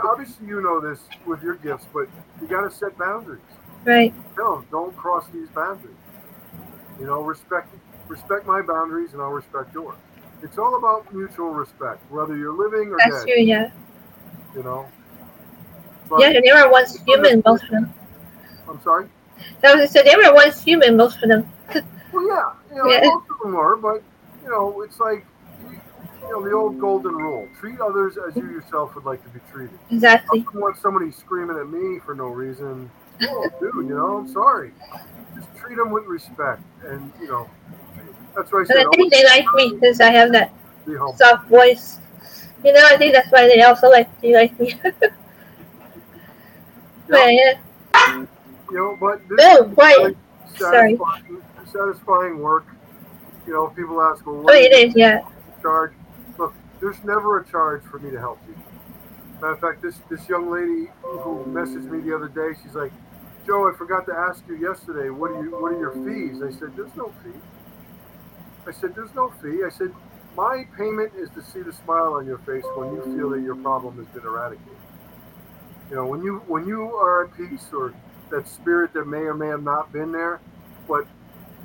obviously, you know this with your gifts, but you got to set boundaries. right. Them, don't cross these boundaries. You know, respect respect my boundaries, and I'll respect yours. It's all about mutual respect, whether you're living or That's dead. true, yeah. You know. yeah, they were once human, most of them. I'm sorry. That was said they were once human, most of them. Well, yeah, you know, Yeah. most of them were, but you know, it's like you know the old golden rule: treat others as you yourself would like to be treated. Exactly. I don't want somebody screaming at me for no reason. Oh, dude, you know, I'm sorry. Just treat them with respect, and you know, that's why I And I think they like me because I have that soft voice. You know, I think that's why they also like they like me. *laughs* but yeah. You know, but this Oh, quiet. really Sorry. satisfying, satisfying work. You know, people ask, well, Oh, what do it is, yeah. charge? Look, there's never a charge for me to help you. Matter of fact, this this young lady who messaged me the other day, she's like, Joe, I forgot to ask you yesterday. What are you? What are your fees? I said, there's no fee. I said, there's no fee. I said, my payment is to see the smile on your face when you feel that your problem has been eradicated. You know, when you when you are at peace or that spirit that may or may have not been there, but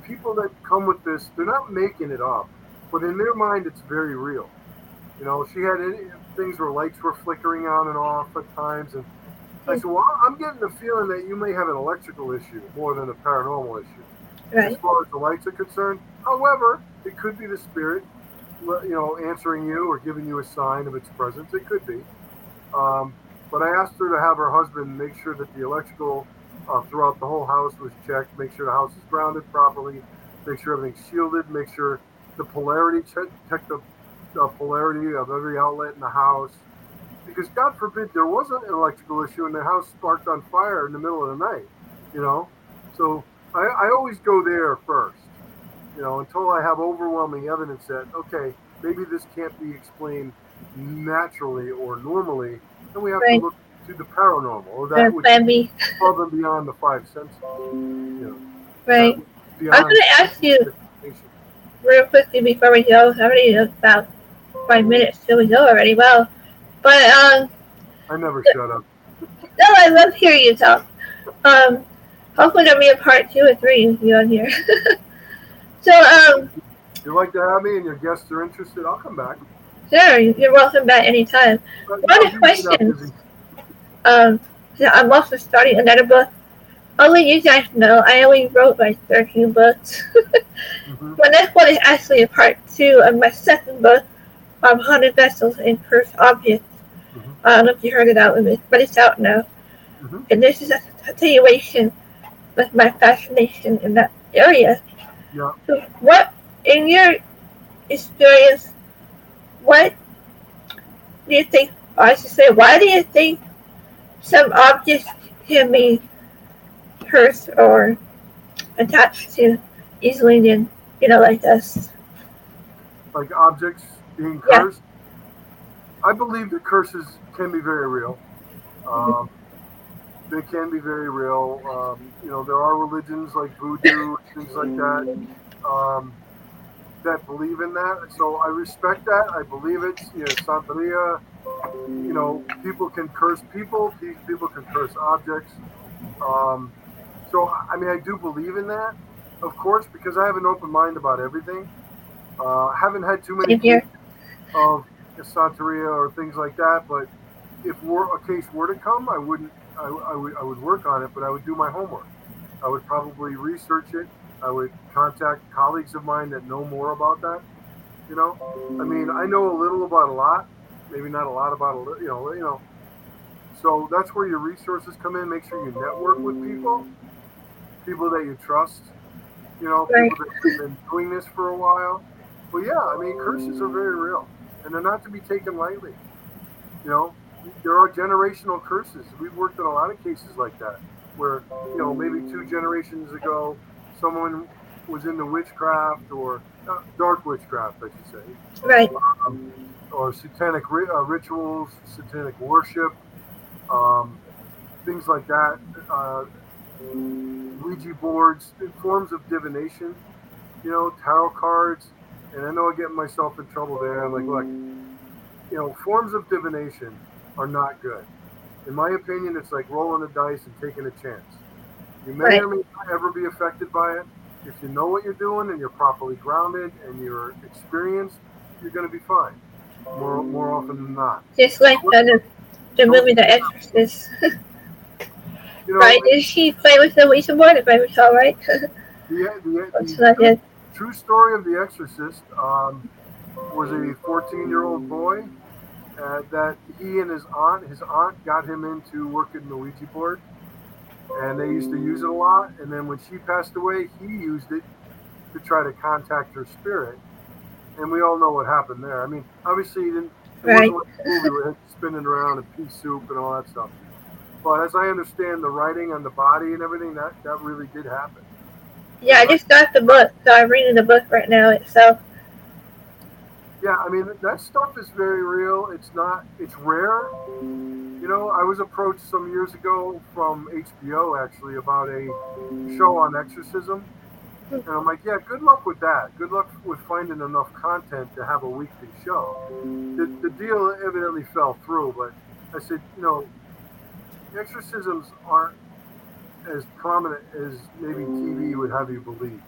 people that come with this, they're not making it up, but in their mind, it's very real. You know, she had any, things where lights were flickering on and off at times, and I said, "Well, I'm getting the feeling that you may have an electrical issue more than a paranormal issue, as far as the lights are concerned. However, it could be the spirit, you know, answering you or giving you a sign of its presence. It could be." Um, but I asked her to have her husband make sure that the electrical uh, throughout the whole house was checked, make sure the house is grounded properly, make sure everything's shielded, make sure the polarity check, check the, the polarity of every outlet in the house. Because God forbid there wasn't an electrical issue and the house sparked on fire in the middle of the night, you know. So I, I always go there first, you know, until I have overwhelming evidence that okay, maybe this can't be explained naturally or normally, then we have Right. to look to the paranormal or that plan is above and beyond the five senses. You know, Right. I'm gonna ask you real quickly before we go. Already about five minutes till we go already. Well, but um, I never shut up. no, I love hearing you talk. Um, hopefully there'll be a part two or three of you on here. *laughs* so um, If you'd like to have me and your guests are interested, I'll come back. sure, you're welcome back anytime. But What I'm a usually not question. Um, yeah, I'm also starting another book. Only you guys know, I only wrote like 13 books. Mhm. But this one is actually a part two of my second book, um, Haunted Vessels and Cursed Objects. Mhm. I don't know if you heard of that one, but it's out now. Mhm. And this is a continuation with my fascination in that area. Yeah. So what, in your experience, what do you think, I should say, why do you think some objects can be cursed or attached to easily than, you know, like this? Like objects being cursed? Yeah. I believe that curses can be very real. Um, they can be very real. Um, you know, there are religions like voodoo, things like that, um, that believe in that. So I respect that. I believe it. You know, Santeria, you know, people can curse people, people can curse objects. Um, so, I mean, I do believe in that, of course, because I have an open mind about everything. Uh, haven't had too many Same here. cases of Santeria or things like that, but if were, a case were to come, I wouldn't. I, I would. I would work on it, but I would do my homework. I would probably research it. I would contact colleagues of mine that know more about that. You know, I mean, I know a little about a lot, maybe not a lot about a little. You know, you know. So that's where your resources come in. Make sure you network with people, people that you trust. You know, people that have been doing this for a while. But yeah, I mean, curses are very real, and they're not to be taken lightly. You know, there are generational curses. We've worked in a lot of cases like that, where you know maybe two generations ago, someone was into witchcraft or uh, dark witchcraft, I should say, Right. um, or satanic ri- uh, rituals, satanic worship, um, things like that. Uh, Ouija boards, forms of divination, you know, tarot cards. And I know I'm getting myself in trouble there. I'm like, look, you know, forms of divination are not good. In my opinion, it's like rolling the dice and taking a chance. You may Right. or may not ever be affected by it. If you know what you're doing and you're properly grounded and you're experienced, you're going to be fine. More more often than not. Just like the the movie The Exorcist. *laughs* You know, right? Did she play with the Ouija board, if I recall right? *laughs* the, the, the, not true story of The Exorcist um, was a 14 year old boy uh, that he and his aunt, his aunt got him into working the Ouija board. And they used to use it a lot. And then when she passed away, he used it to try to contact her spirit. And we all know what happened there. I mean, obviously, he didn't. Right. wasn't like the movie where it's spinning around and pea soup and all that stuff. But as I understand the writing on the body and everything, that, that really did happen. Yeah, I just got the book, so I'm reading the book right now itself. Yeah, I mean that stuff is very real. It's not. It's rare. You know, I was approached some years ago from HBO actually about a show on exorcism, and I'm like, yeah, good luck with that. Good luck with finding enough content to have a weekly show. The, the deal evidently fell through, but I said, you know, exorcisms aren't as prominent as maybe TV would have you believe.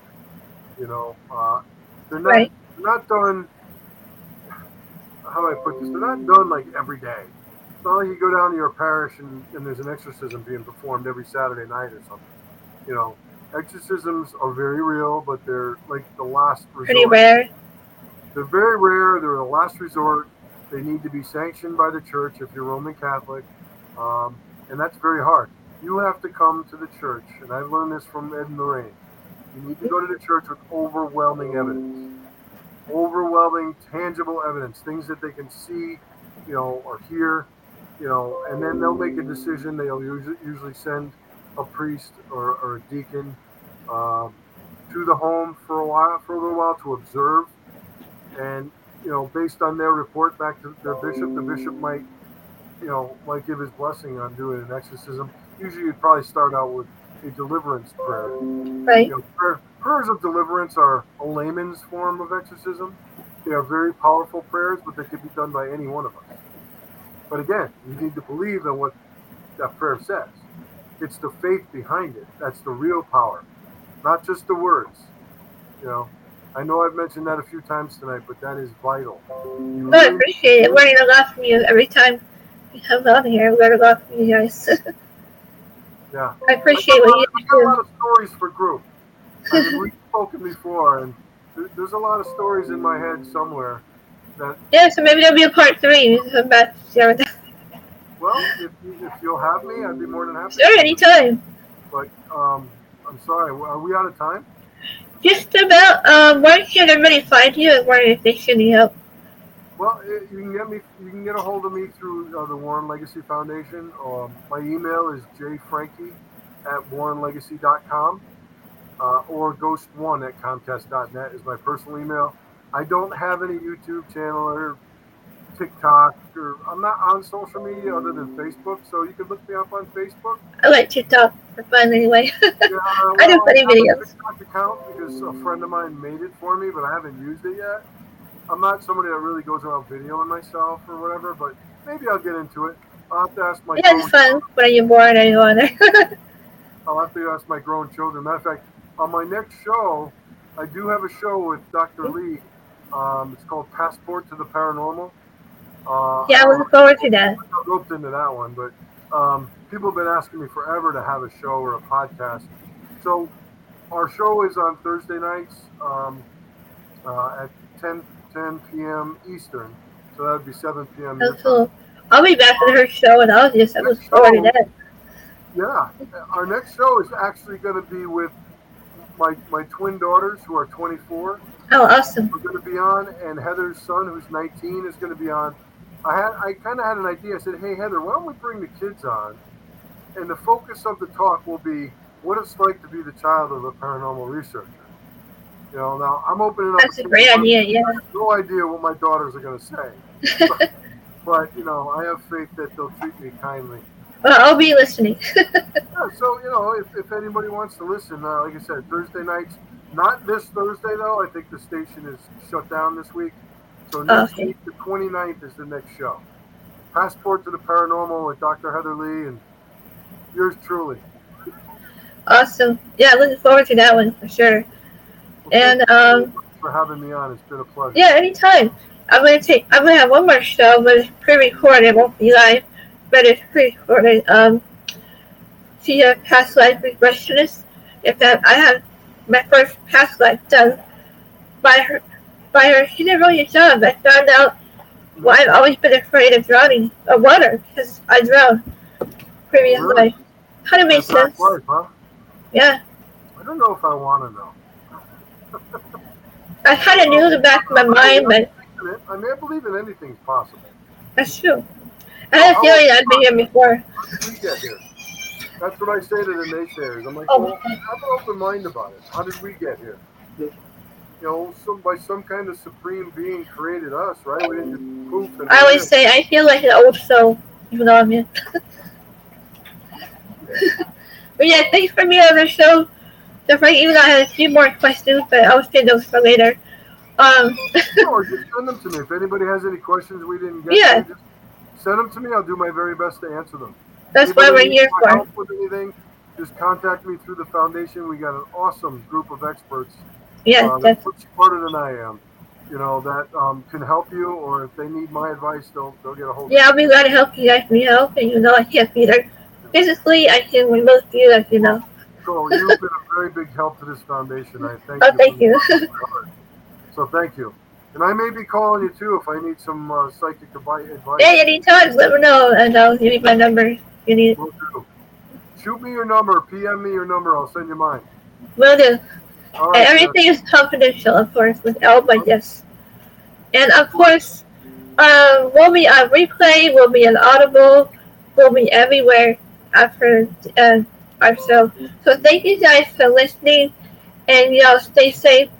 You know, uh, they're not Right. they're not done. How do I put this? They're not done like every day. It's not like you go down to your parish and, and there's an exorcism being performed every Saturday night or something. You know, exorcisms are very real, but they're like the last resort. Pretty rare. They're very rare. They're the last resort. They need to be sanctioned by the church if you're Roman Catholic, um, and that's very hard. You have to come to the church, and I've learned this from Ed and Lorraine. You need to go to the church with overwhelming evidence, overwhelming, tangible evidence, things that they can see, you know, or hear, you know, and then they'll make a decision. They'll usually, usually send a priest or, or a deacon um, to the home for a while, for a little while to observe and you know, based on their report back to their bishop, the bishop might, you know, might give his blessing on doing an exorcism. Usually, you'd probably start out with a deliverance prayer. Right. You know, prayer, prayers of deliverance are a layman's form of exorcism. They are very powerful prayers, but they can be done by any one of us. But again, you need to believe in what that prayer says. It's the faith behind it that's the real power, not just the words. You know, I know I've mentioned that a few times tonight, but that is vital. You I appreciate it. Learning a lot from you every time you come on here. I learn a lot from you guys. *laughs* yeah. I appreciate what you got a do. lot of stories for group. I mean, we've spoken before, and there- there's a lot of stories in my head somewhere that, Yeah, so maybe there'll be a part three. You can come share that. well, if, you, if you'll have me, I'd be more than happy. Sure, anytime. But um, I'm sorry, are we out of time? Just about, um, where can everybody find you and where if they should need help? Well, eh, you can get me. You can get a hold of me through uh, the Warren Legacy Foundation. Um, my email is jfrankie at warrenlegacy.com uh, or ghost1 at comcast.net is my personal email. I don't have any YouTube channel or TikTok or I'm not on social media other than Facebook. So you can look me up on Facebook. I like TikTok for fun anyway. *laughs* Yeah, I do well, funny have a videos. TikTok account because a friend of mine made it for me, but I haven't used it yet. I'm not somebody that really goes around videoing myself or whatever, but maybe I'll get into it. I'll have to ask my yeah, it's fun when you're born and you're on there. *laughs* I'll have to ask my grown children. Matter of fact, on my next show, I do have a show with Dr. Lee. Um, it's called Passport to the Paranormal. Uh, yeah, I look forward to that. I roped into that one, but um, people have been asking me forever to have a show or a podcast. So our show is on Thursday nights um, uh, at 10, 10 p.m. Eastern. So that would be 7 p.m. That's cool. I'll be back for her show and I'll just I look forward to that. Yeah, our next show is actually going to be with my my twin daughters who are 24. Oh, awesome. We're going to be on, and Heather's son, who's 19, is going to be on. I had I kind of had an idea. I said, "Hey Heather, why don't we bring the kids on?" And the focus of the talk will be what it's like to be the child of a paranormal researcher. You know, now I'm opening up. That's a great idea, yeah. I have no idea what my daughters are going to say, but, *laughs* but you know, I have faith that they'll treat me kindly. Well, I'll be listening. *laughs* Yeah, so you know, if, if anybody wants to listen, uh, like I said, Thursday nights. Not this Thursday though. I think the station is shut down this week. So next Okay. week, the 29th, is the next show. Passport to the Paranormal with Dr. Heather Lee and yours truly. awesome. Yeah, looking forward to that one for sure. Well, And um, for having me on. It's been a pleasure. yeah, anytime. I'm gonna take. I'm gonna have one more show, but it's pre-recorded. It won't be live, but it's pre-recorded. Um, she's a past life regressionist. If that, I have my first past life done by her. By her, she did a really good job. I found out why I've always been afraid of drowning of water because I drowned previous Really? life. Kind of makes sense. life, huh? Yeah, I don't know if I want to know. I kind of knew the back of my mind, but I mean, I believe in anything's possible. that's true. I had a feeling I'd been here before. How did we get here? That's what I say to the naysayers. I'm like, Oh. well, have an open mind about it. How did we get here? You know, some by some kind of supreme being created us, right? We didn't just poof and I always say I feel like an old soul, even though I'm here. *laughs* but yeah, thanks for being on the show. So Frank, even though I had a few more questions, but I'll save those for later. Um, in. or just send them to me. If anybody has any questions we didn't get, *laughs* Yeah. to, just send them to me. I'll do my very best to answer them. that's what we're here for. Help with anything? Just contact me through the foundation. We got an awesome group of experts Yeah, uh, that's, much smarter than I am. You know that um, can help you, or if they need my advice, they'll they'll get a hold. yeah, I'll be glad to help you guys need help, and you know I can't be there physically. I can with most of you, as you know. So you've been a very big help to this foundation. I thank Oh, you. thank you. the bottom of my heart. So thank you, and I may be calling you too if I need some uh, psychic advice. yeah, anytime, let me know, and I'll give you my number you need. Will do. Shoot me your number. PM me your number. I'll send you mine. Will do. All And right. everything is confidential, of course, with Elba, yes. And of course, um, we'll be on replay, we'll be on Audible, we'll be everywhere after uh, our show. So thank you guys for listening, and y'all stay safe.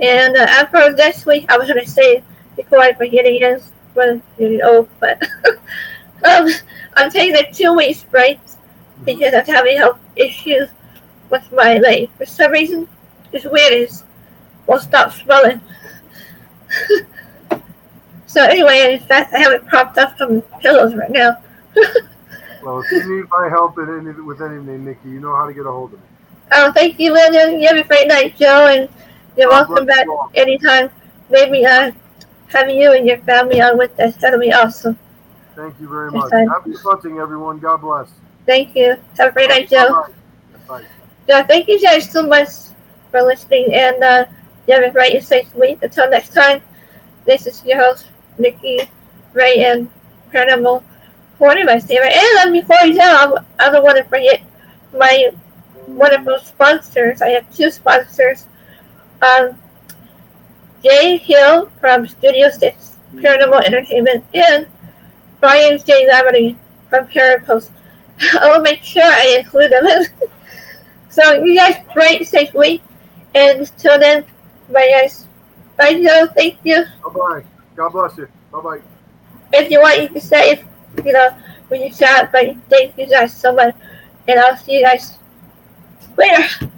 And uh, after this week, I was gonna say before I forget again, when you're old, but *laughs* um, I'm taking a two weeks break because I'm having health issues with my leg. For some reason, it's weird. It won't stop swelling. *laughs* so anyway, in fact, I have it propped up from pillows right now. *laughs* Well, if you need my help in any, with anything, Nikki, you know how to get a hold of me. Oh, thank you, William. You have a great night, Joe, and you're welcome back you anytime. Maybe uh, having you and your family on with us. That'll be awesome. Thank you very much. I- Happy hunting, everyone. God bless. Thank you. Have a great night, Joe. Bye. So thank you guys so much for listening, and uh, you have a great and safe week. Until next time, this is your host, Nikki Rae, and Paranormal Corner, my favorite. And before we go, I don't want to forget my wonderful sponsors. I have two sponsors. Um, Jay Hill from Studio 6 Paranormal Entertainment and Brian J. Laverty from Parapost. *laughs* I will make sure I include them. *laughs* so you guys great safely, and until then bye guys. Bye Joe, thank you. Bye bye. God bless you. Bye bye. If you want you can say if you know when you chat, but thank you guys so much and I'll see you guys later.